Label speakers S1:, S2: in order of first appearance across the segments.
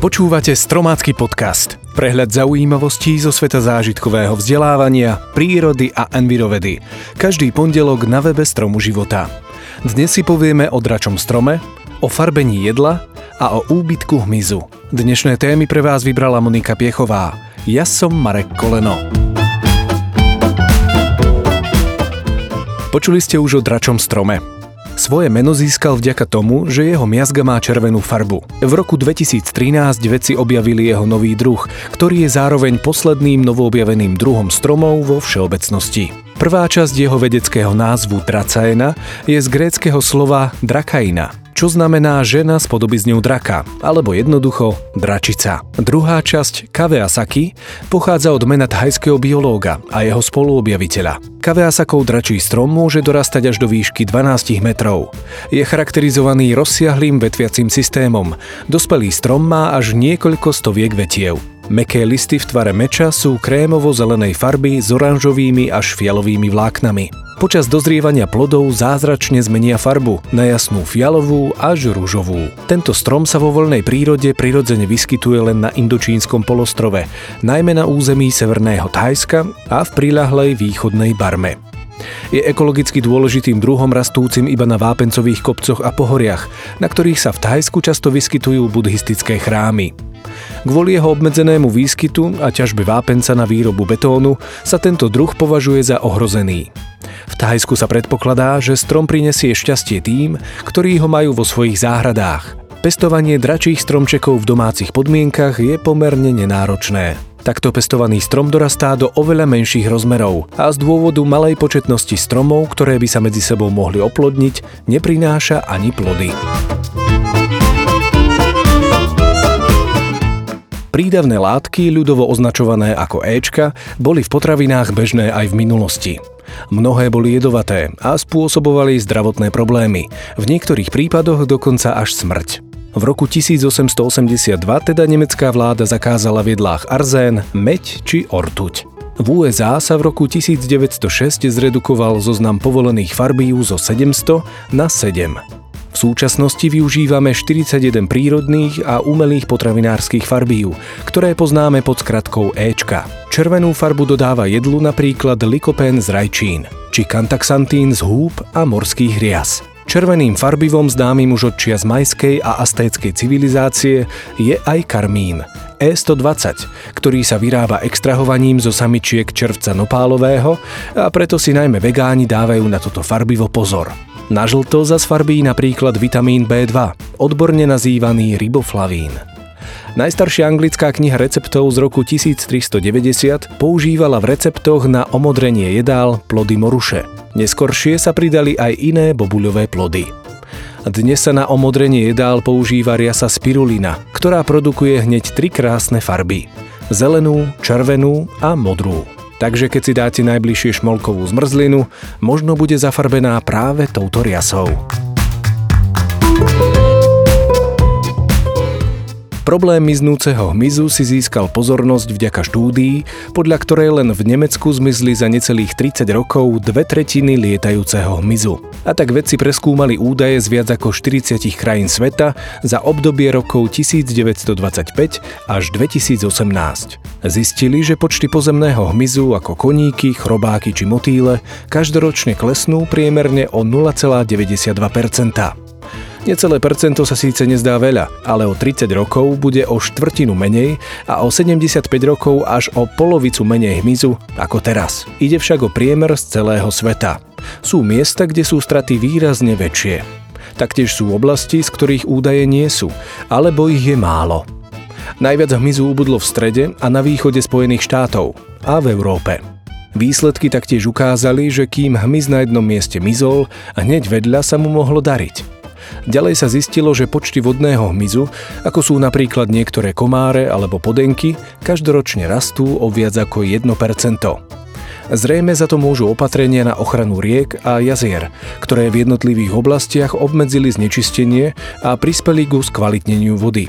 S1: Počúvate Stromácky podcast. Prehľad zaujímavostí zo sveta zážitkového vzdelávania, prírody a envirovedy. Každý pondelok na webe Stromu života. Dnes si povieme o dračom strome, o farbení jedla a o úbytku hmyzu. Dnešné témy pre vás vybrala Monika Piechová. Ja som Marek Koleno. Počuli ste už o dračom strome. Svoje meno získal vďaka tomu, že jeho miazga má červenú farbu. V roku 2013 vedci objavili jeho nový druh, ktorý je zároveň posledným novoobjaveným druhom stromov vo všeobecnosti. Prvá časť jeho vedeckého názvu Dracaena je z gréckého slova drakaina, čo znamená žena s podobizňou draka, alebo jednoducho dračica. Druhá časť Kaveasaki pochádza od mena thajského biológa a jeho spoluobjaviteľa. Kaveasakov dračí strom môže dorastať až do výšky 12 metrov. Je charakterizovaný rozsiahlým vetviacím systémom. Dospelý strom má až niekoľko stoviek vetiev. Meké listy v tvare meča sú krémovo-zelenej farby s oranžovými až fialovými vláknami. Počas dozrievania plodov zázračne zmenia farbu na jasnú fialovú až rúžovú. Tento strom sa vo voľnej prírode prirodzene vyskytuje len na Indočínskom polostrove, najmä na území severného Thajska a v prilahlej východnej Barme. Je ekologicky dôležitým druhom rastúcim iba na vápencových kopcoch a pohoriach, na ktorých sa v Thajsku často vyskytujú buddhistické chrámy. Kvôli jeho obmedzenému výskytu a ťažbe vápenca na výrobu betónu sa tento druh považuje za ohrozený. V Thajsku sa predpokladá, že strom prinesie šťastie tým, ktorí ho majú vo svojich záhradách. Pestovanie dračích stromčekov v domácich podmienkach je pomerne nenáročné. Takto pestovaný strom dorastá do oveľa menších rozmerov a z dôvodu malej početnosti stromov, ktoré by sa medzi sebou mohli oplodniť, neprináša ani plody. Prídavné látky, ľudovo označované ako Ečka, boli v potravinách bežné aj v minulosti. Mnohé boli jedovaté a spôsobovali zdravotné problémy, v niektorých prípadoch dokonca až smrť. V roku 1882 teda nemecká vláda zakázala v jedlách arzén, meď či ortuť. V USA sa v roku 1906 zredukoval zoznam povolených farbív zo 700 na 7. V súčasnosti využívame 41 prírodných a umelých potravinárskych farbív, ktoré poznáme pod skratkou Ečka. Červenú farbu dodáva jedlu napríklad likopén z rajčín, či kantaxantín z húb a morských rias. Červeným farbivom známym už od čias majskej a astéckej civilizácie je aj karmín, E120, ktorý sa vyrába extrahovaním zo samičiek červca nopálového a preto si najmä vegáni dávajú na toto farbivo pozor. Na žlto zasfarbí napríklad vitamín B2, odborne nazývaný riboflavín. Najstaršia anglická kniha receptov z roku 1390 používala v receptoch na omodrenie jedál plody moruše. Neskoršie sa pridali aj iné bobuľové plody. Dnes sa na omodrenie jedál používa riasa spirulina, ktorá produkuje hneď tri krásne farby. Zelenú, červenú a modrú. Takže keď si dáte najbližšie šmolkovú zmrzlinu, možno bude zafarbená práve touto riasou. Problém miznúceho hmyzu si získal pozornosť vďaka štúdii, podľa ktorej len v Nemecku zmizli za necelých 30 rokov dve tretiny lietajúceho hmyzu. A tak vedci preskúmali údaje z viac ako 40 krajín sveta za obdobie rokov 1925 až 2018. Zistili, že počty pozemného hmyzu ako koníky, chrobáky či motýle každoročne klesnú priemerne o 0,92%. Necelé percento sa síce nezdá veľa, ale o 30 rokov bude o štvrtinu menej a o 75 rokov až o polovicu menej hmyzu ako teraz. Ide však o priemer z celého sveta. Sú miesta, kde sú straty výrazne väčšie. Taktiež sú oblasti, z ktorých údaje nie sú, alebo ich je málo. Najviac hmyzu ubudlo v strede a na východe Spojených štátov a v Európe. Výsledky taktiež ukázali, že kým hmyz na jednom mieste mizol, hneď vedľa sa mu mohlo dariť. Ďalej sa zistilo, že počty vodného hmyzu, ako sú napríklad niektoré komáre alebo podenky, každoročne rastú o viac ako 1%. Zrejme za to môžu opatrenia na ochranu riek a jazier, ktoré v jednotlivých oblastiach obmedzili znečistenie a prispeli ku skvalitneniu vody.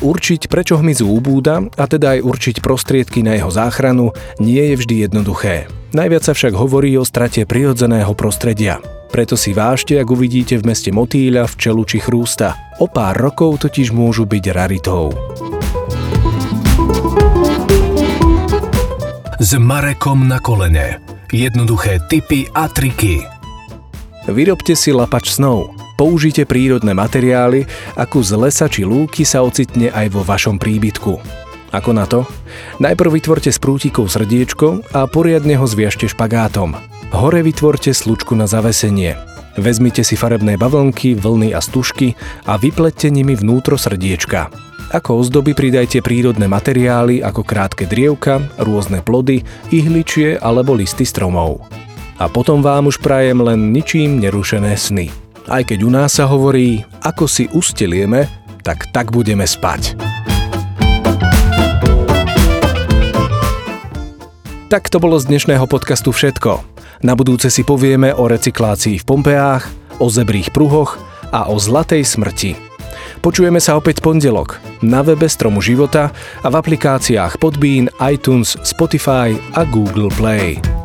S1: Určiť, prečo hmyzu ubúda, a teda aj určiť prostriedky na jeho záchranu, nie je vždy jednoduché. Najviac sa však hovorí o strate prirodzeného prostredia. Preto si vážte, ak uvidíte v meste motýľa, včelu či chrústa. O pár rokov totiž môžu byť raritou.
S2: S Marekom na kolene. Jednoduché tipy a triky.
S1: Vyrobte si lapač snov. Použite prírodné materiály, ako z lesa či lúky sa ocitne aj vo vašom príbytku. Ako na to? Najprv vytvorte s prútikou srdiečko a poriadne ho zviažte špagátom. Hore vytvorte slučku na zavesenie. Vezmite si farebné bavlnky, vlny a stužky a vyplette nimi vnútro srdiečka. Ako ozdoby pridajte prírodné materiály ako krátke drievka, rôzne plody, ihličie alebo listy stromov. A potom vám už prajem len ničím nerušené sny. Aj keď u nás sa hovorí, ako si ustelieme, tak tak budeme spať. Tak to bolo z dnešného podcastu všetko. Na budúce si povieme o recyklácii v Pompeách, o zebrých pruhoch a o zlatej smrti. Počujeme sa opäť pondelok na webe Stromu života a v aplikáciách Podbean, iTunes, Spotify a Google Play.